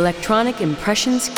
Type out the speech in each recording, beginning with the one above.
Electronic Impressions.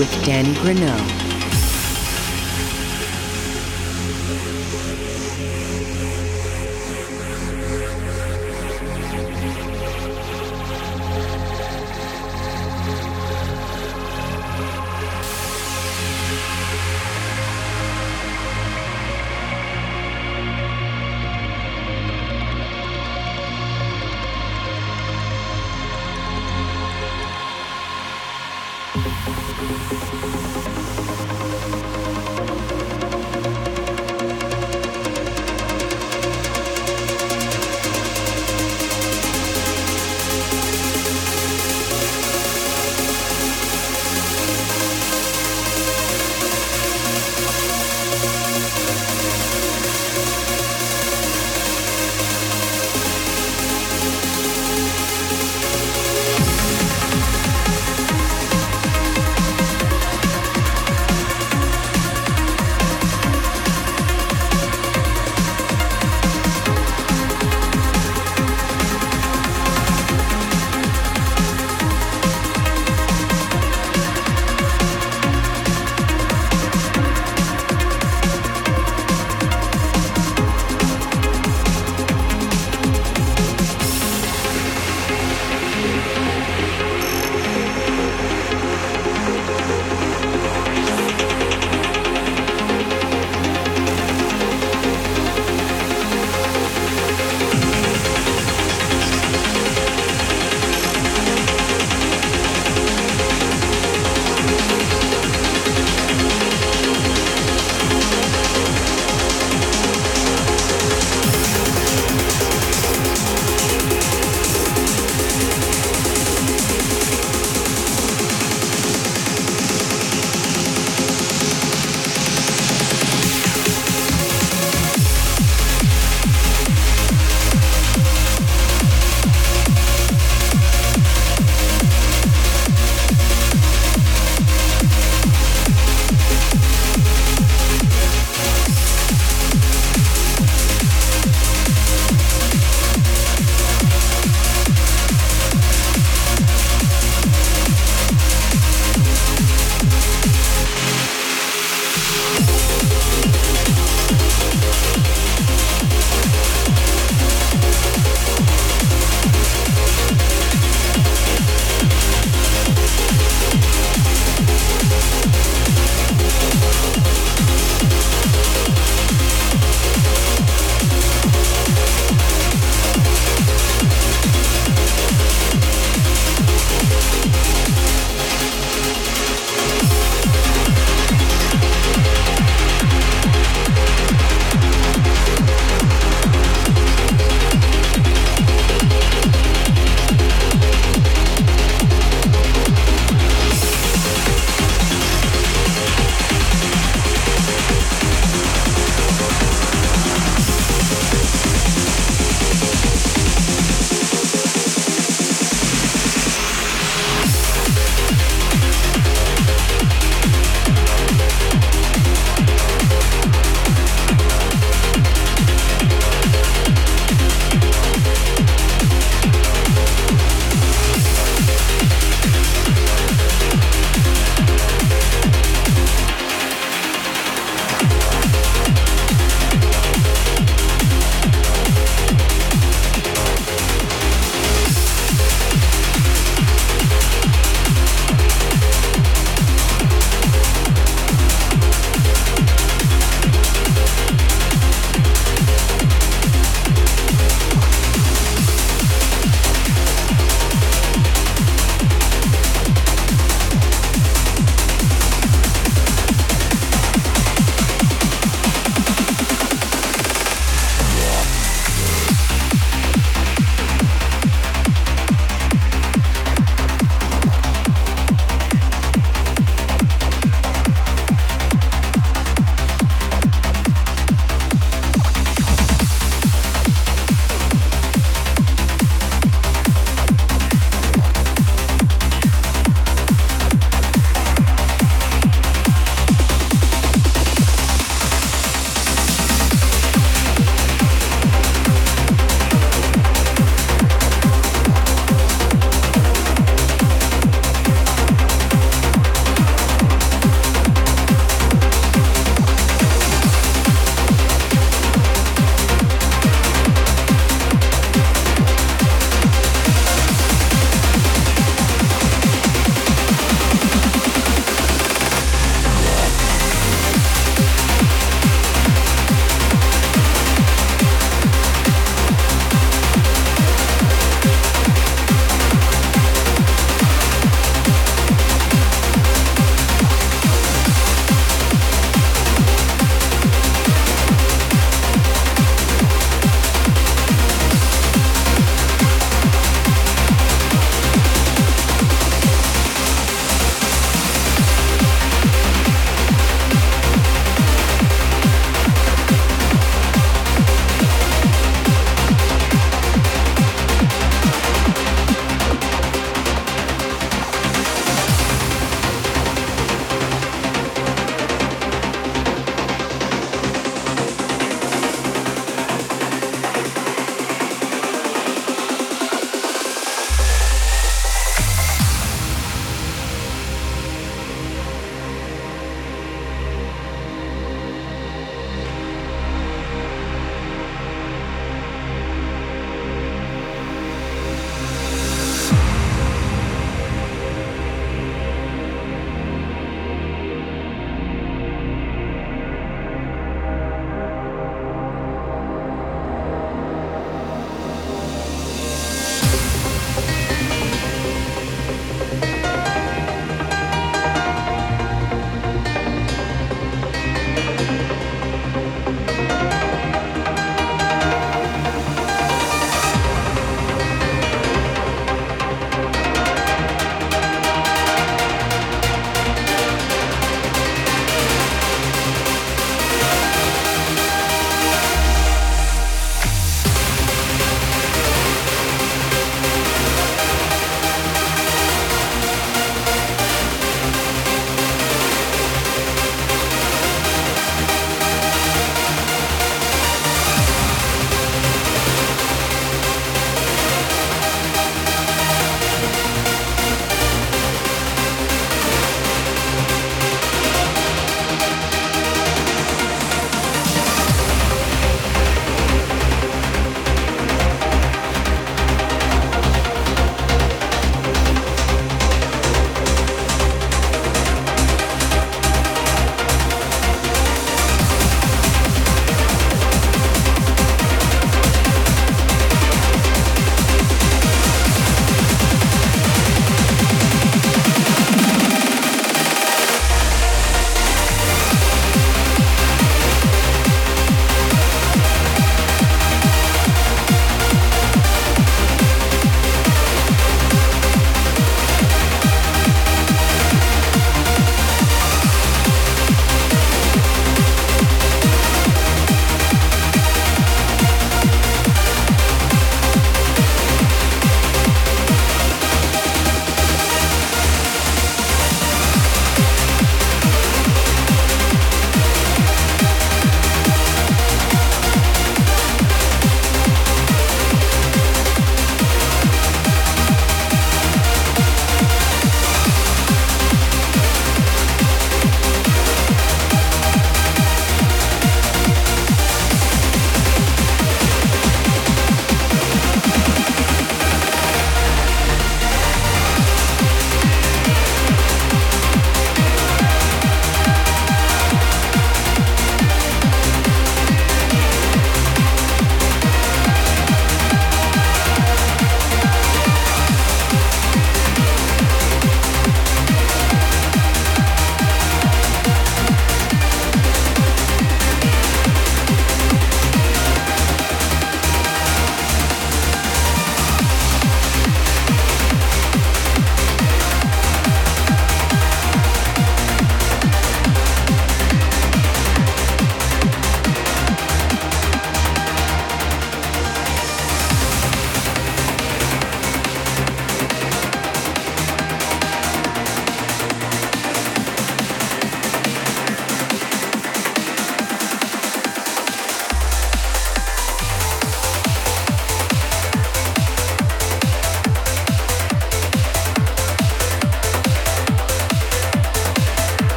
With Danny Grunow.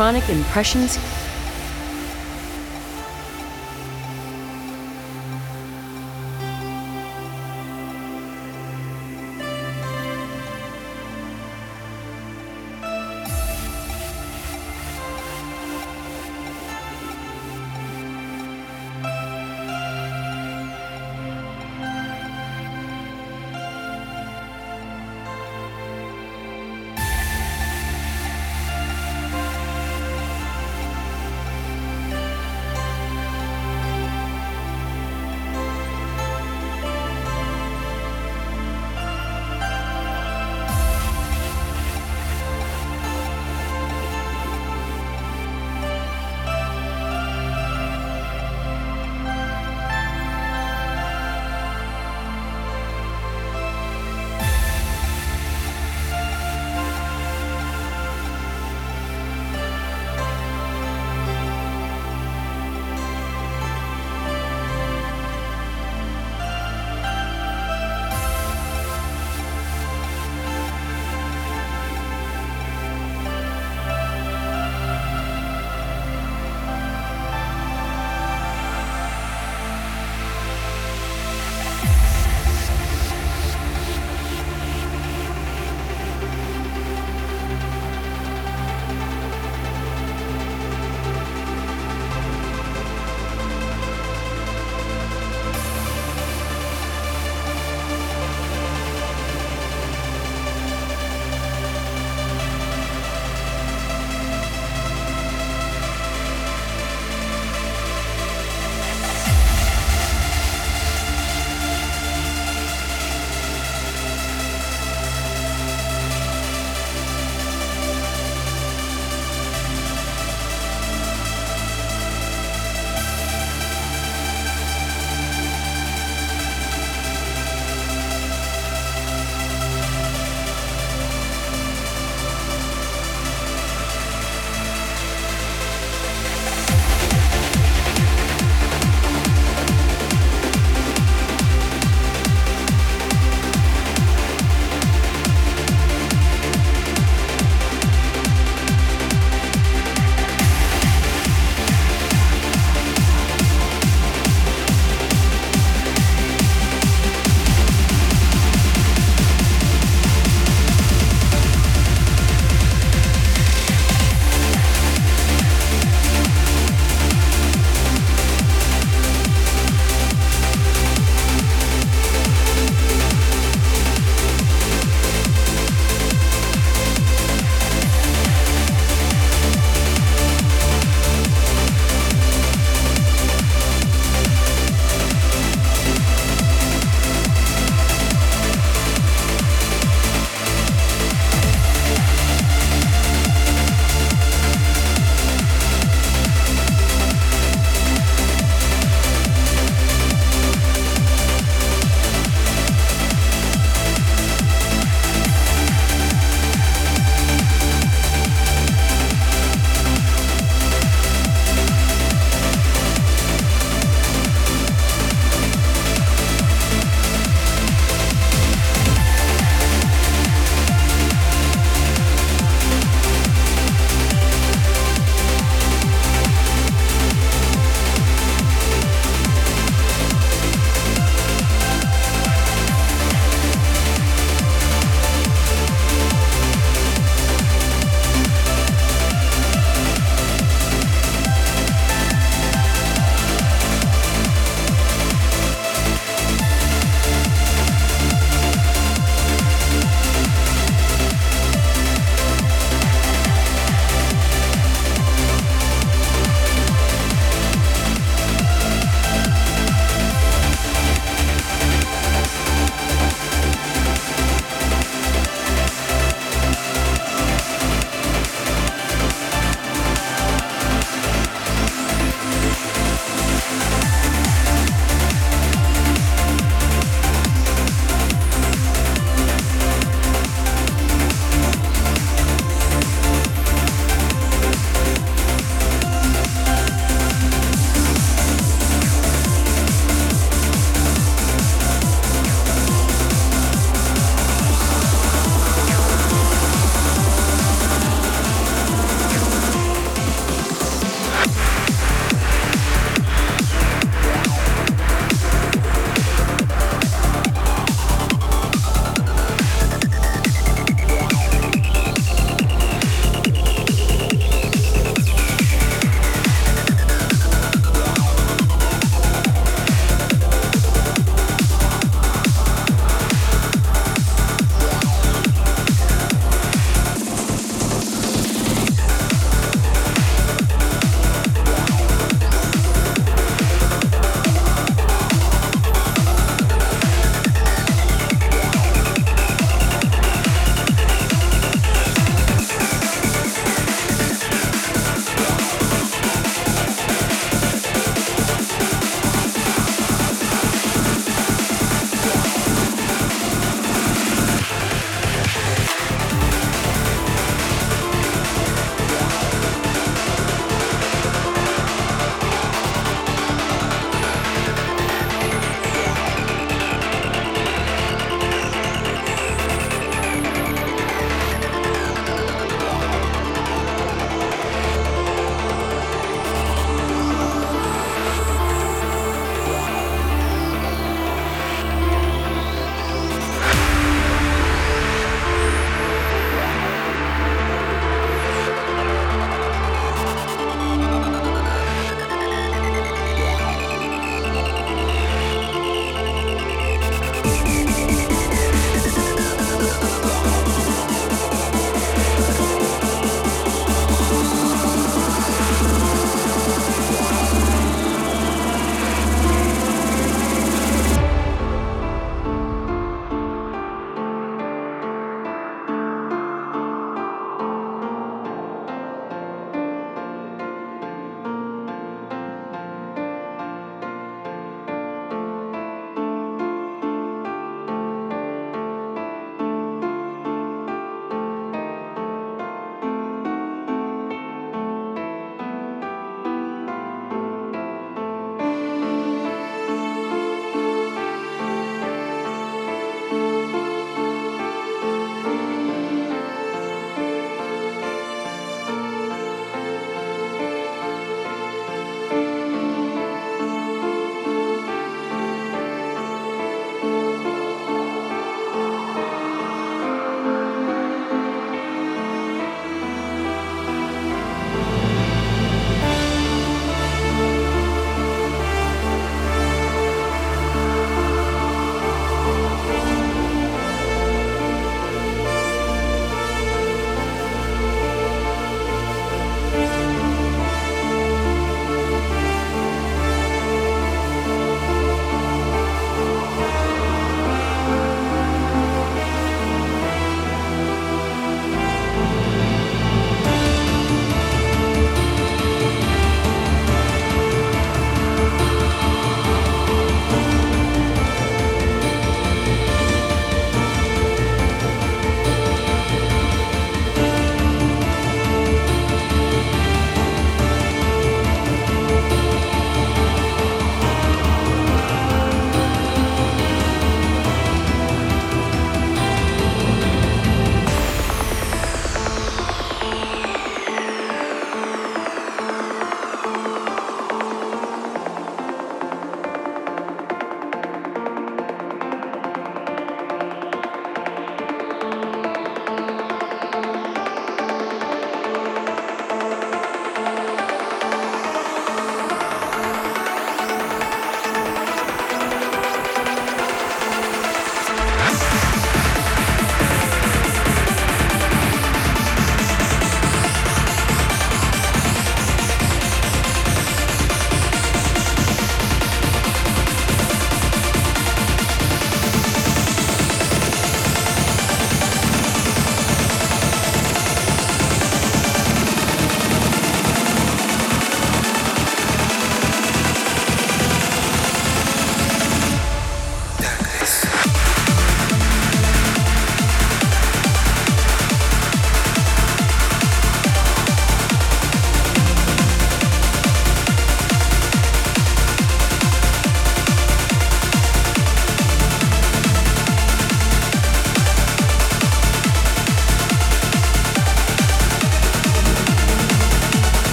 Electronic Impressions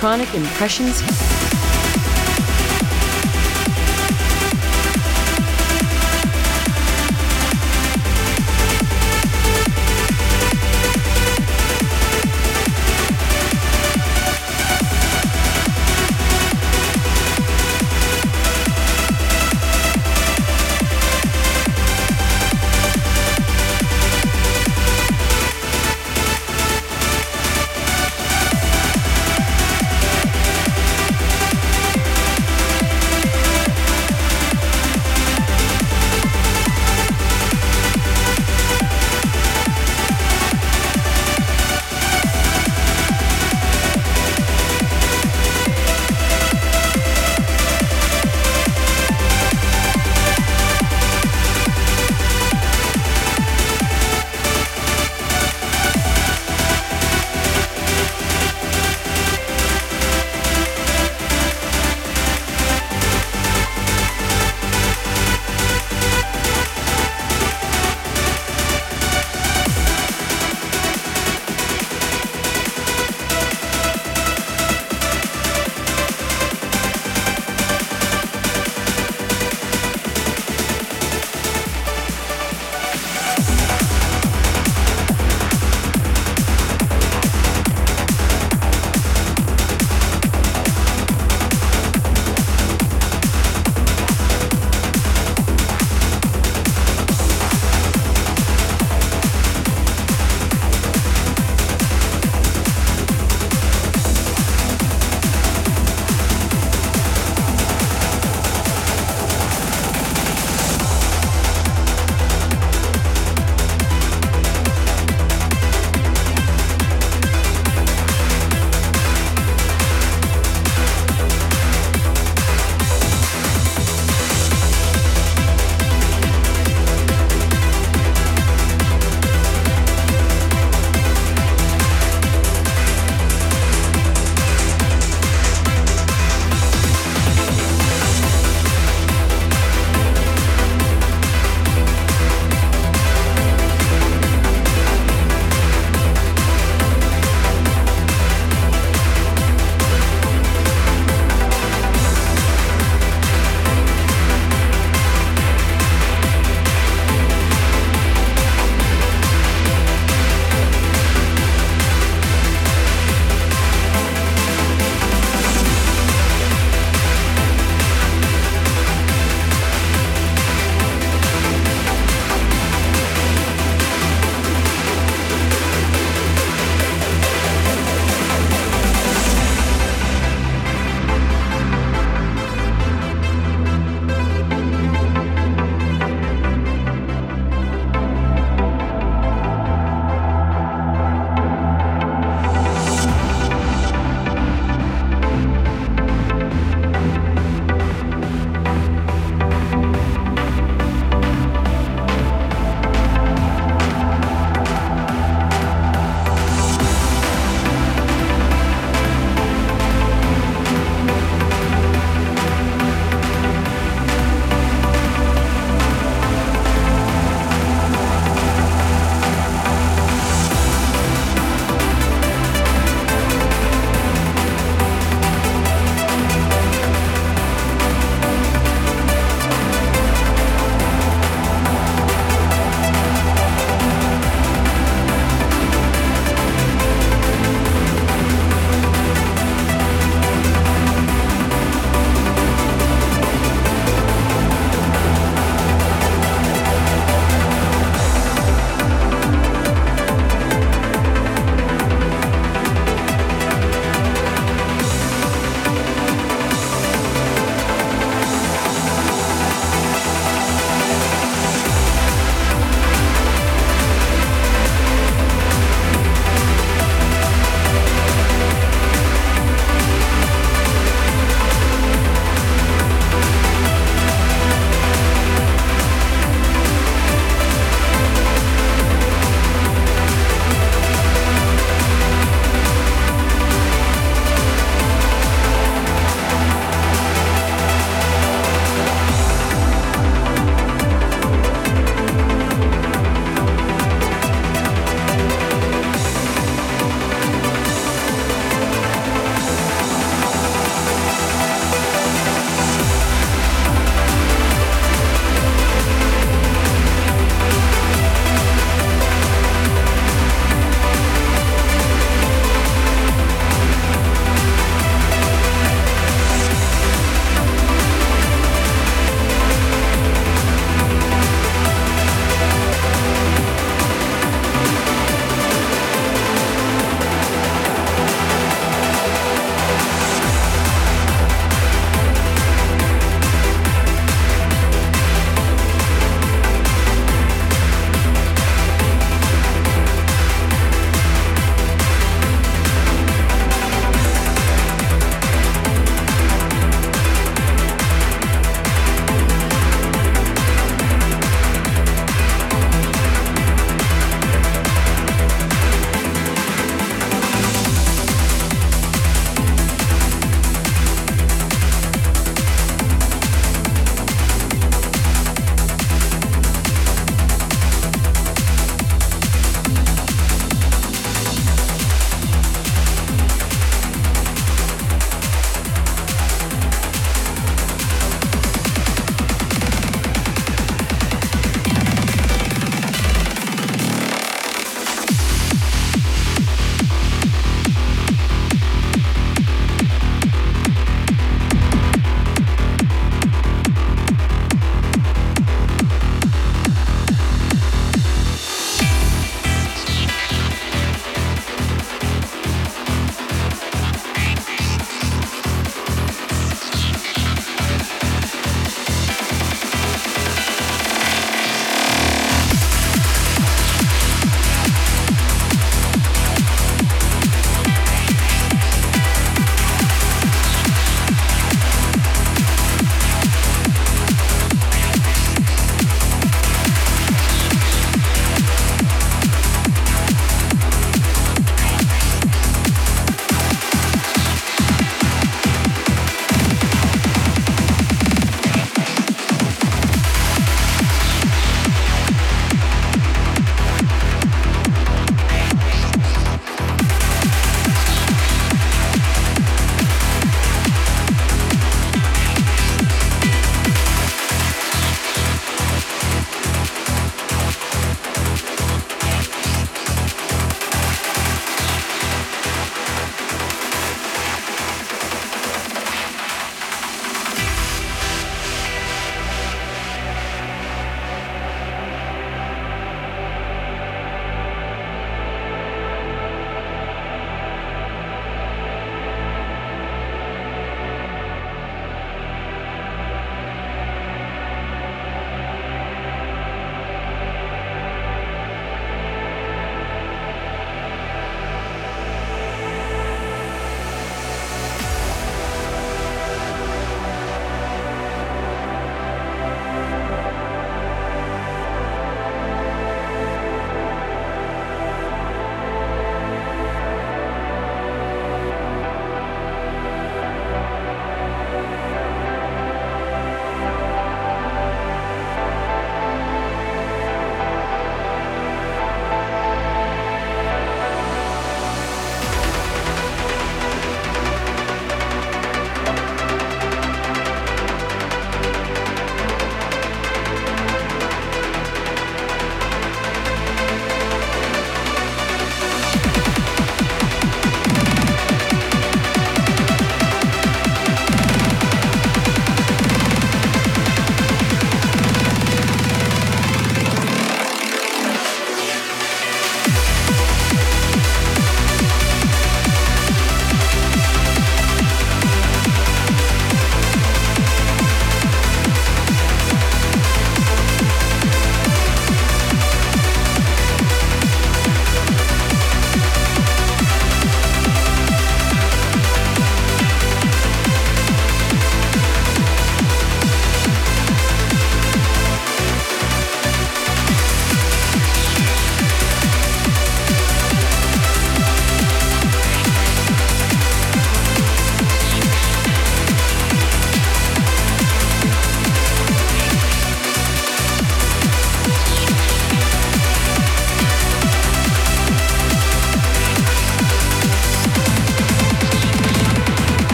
Electronic Impressions.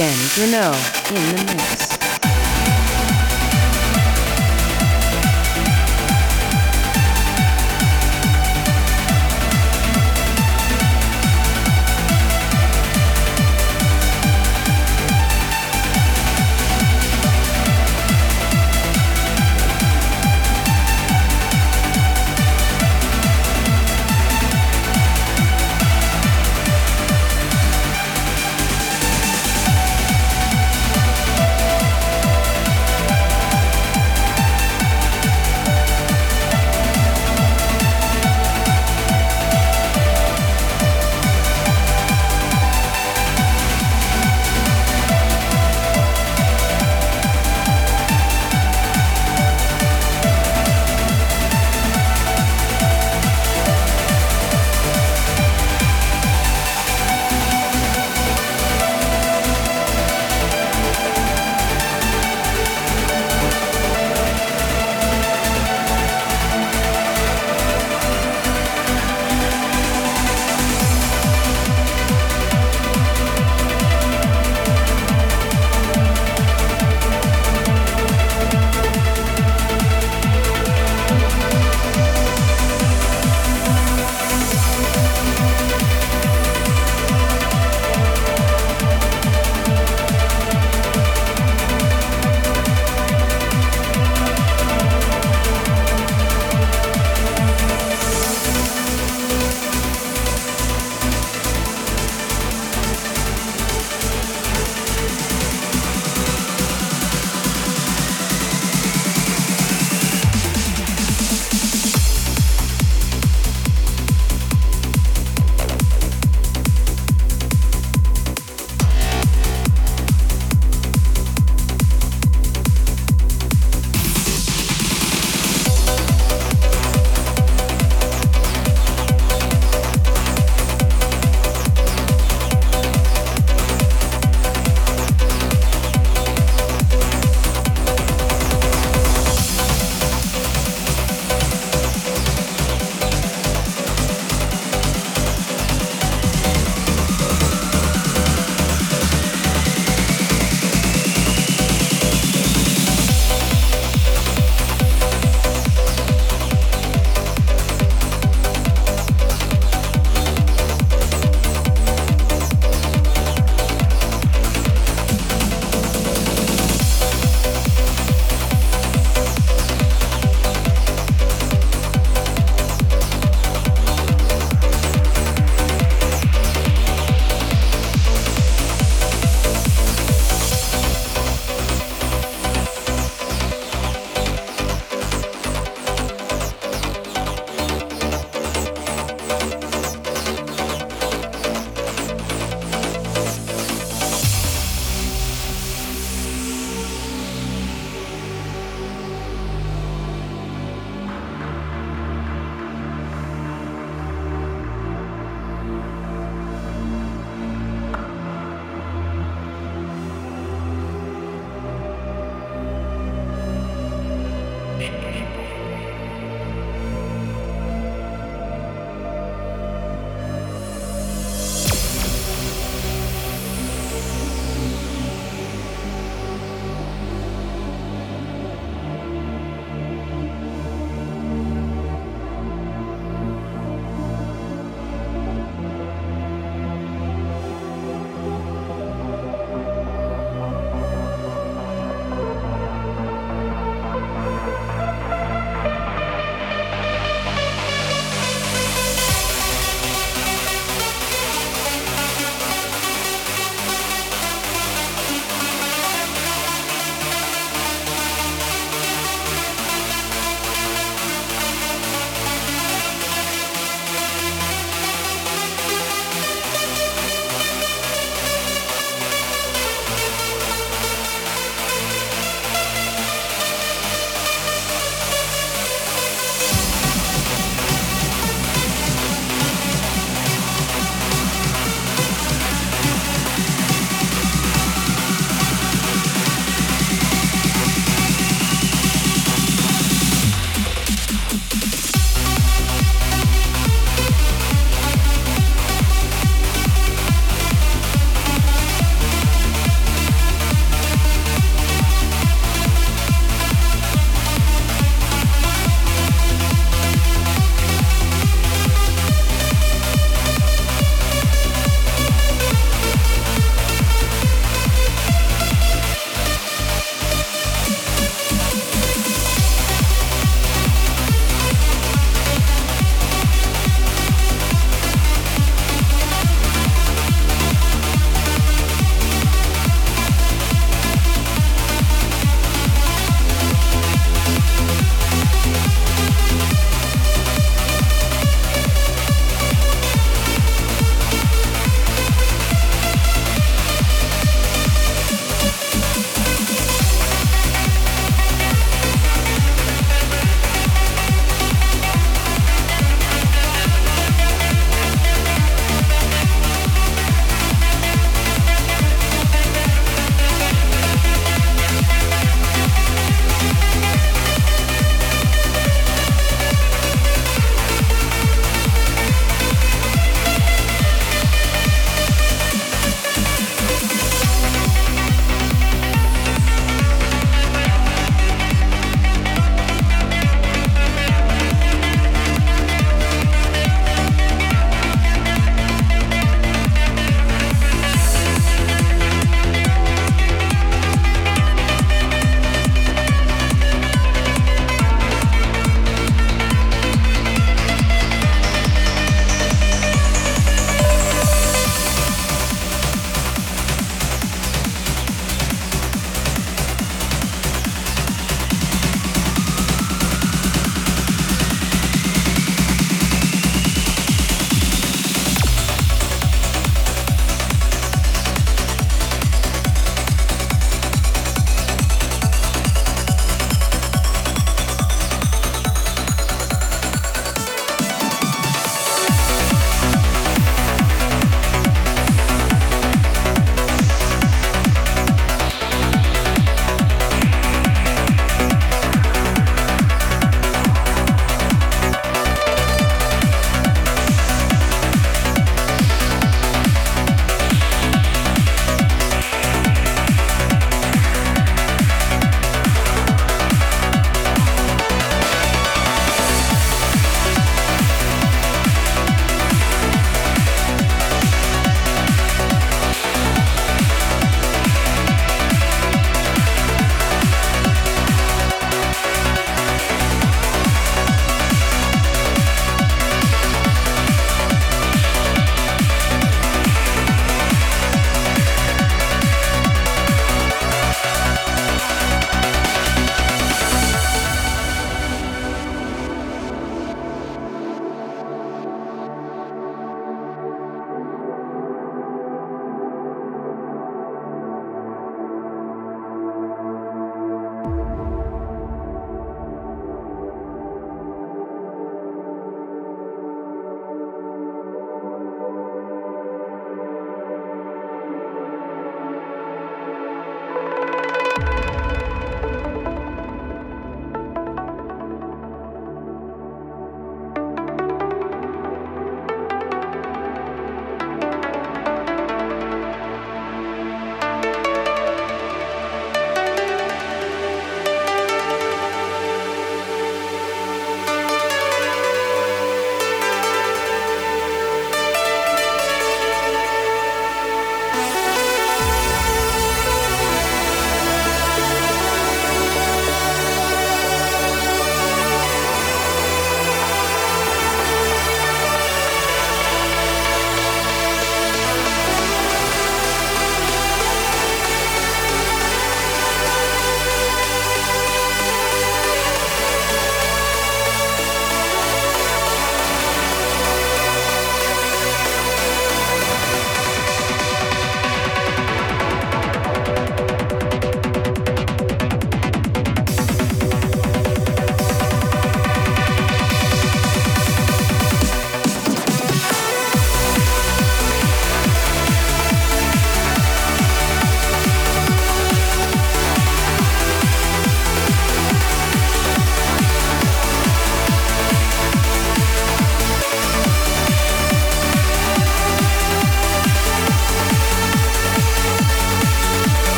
Danny Grunow in the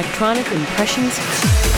Electronic Impressions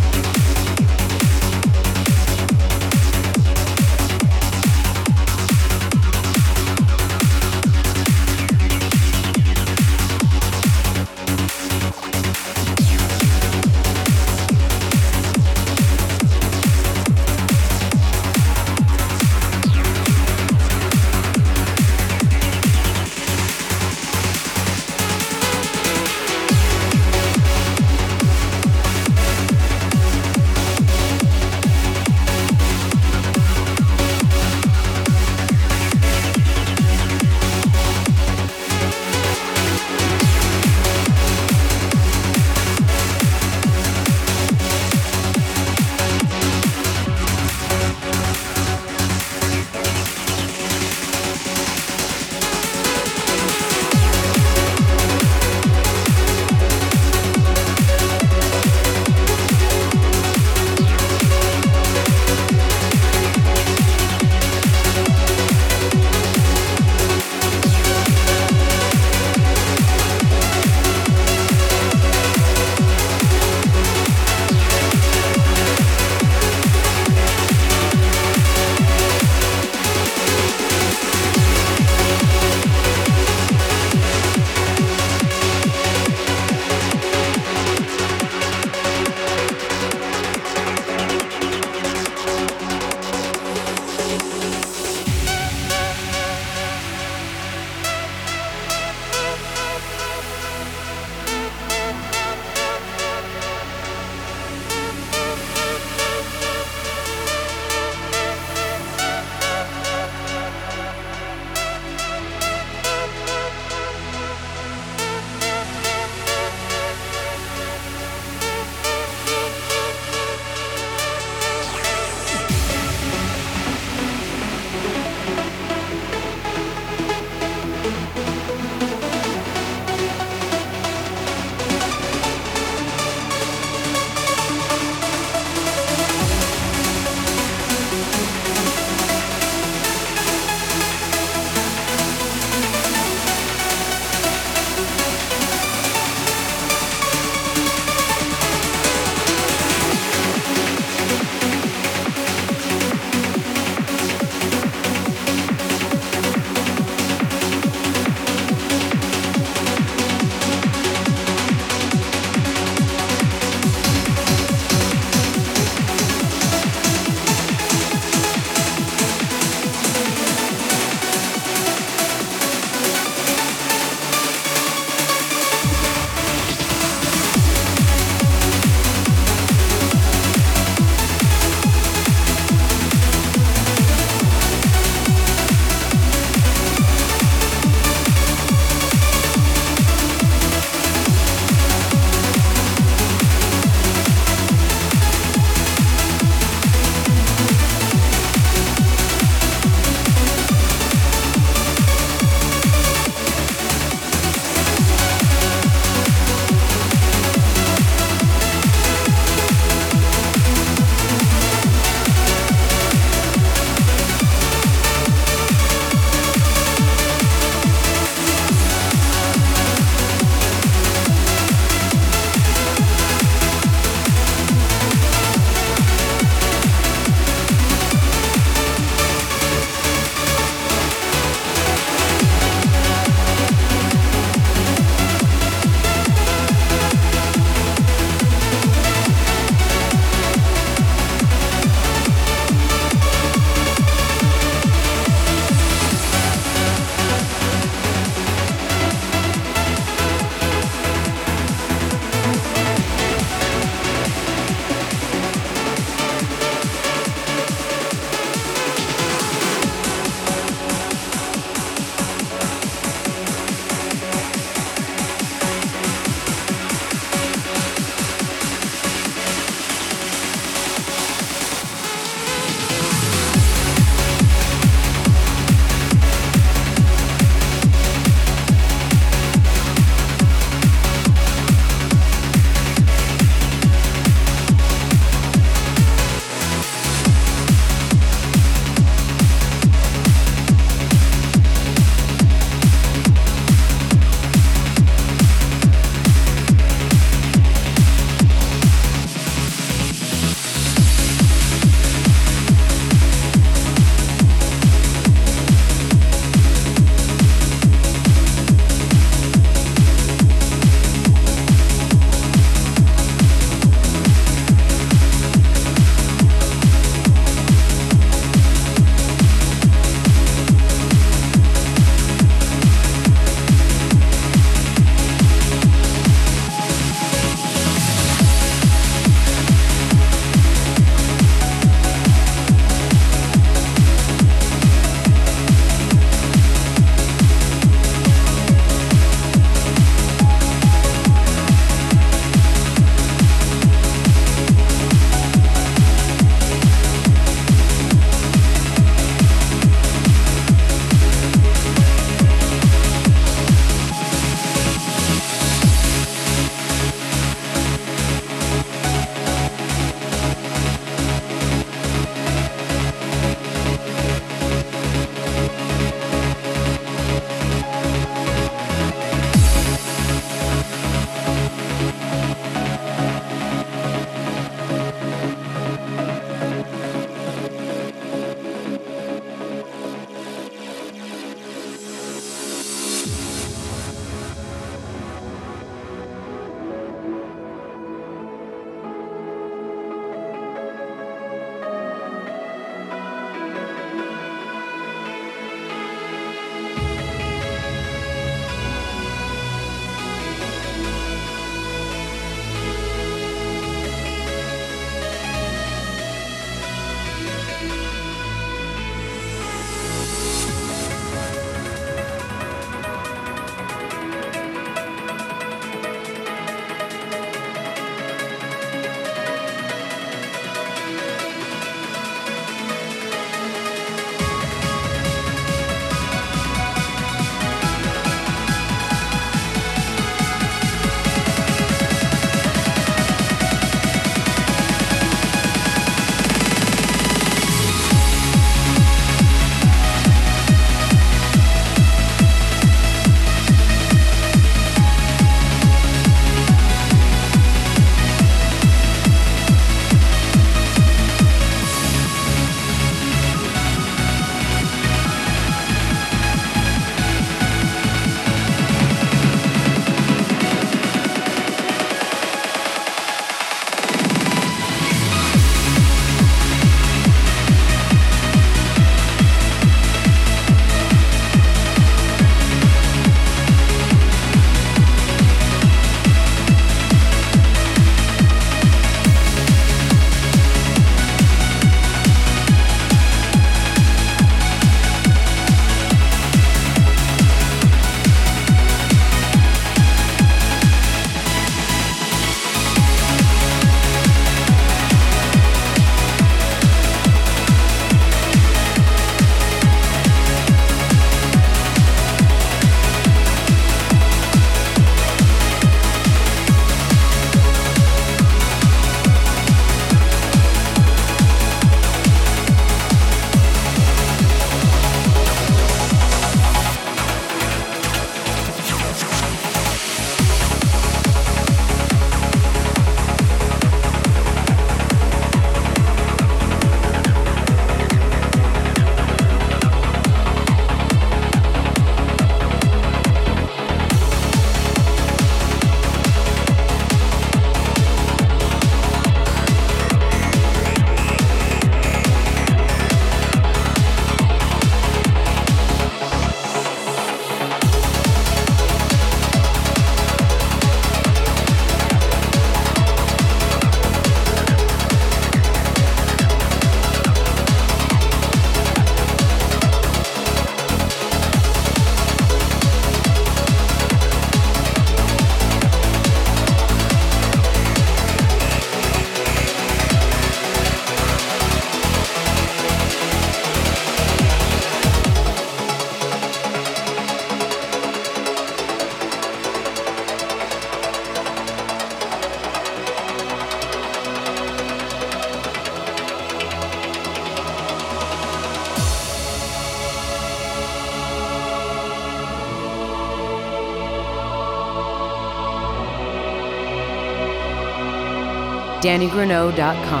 DannyGrunow.com.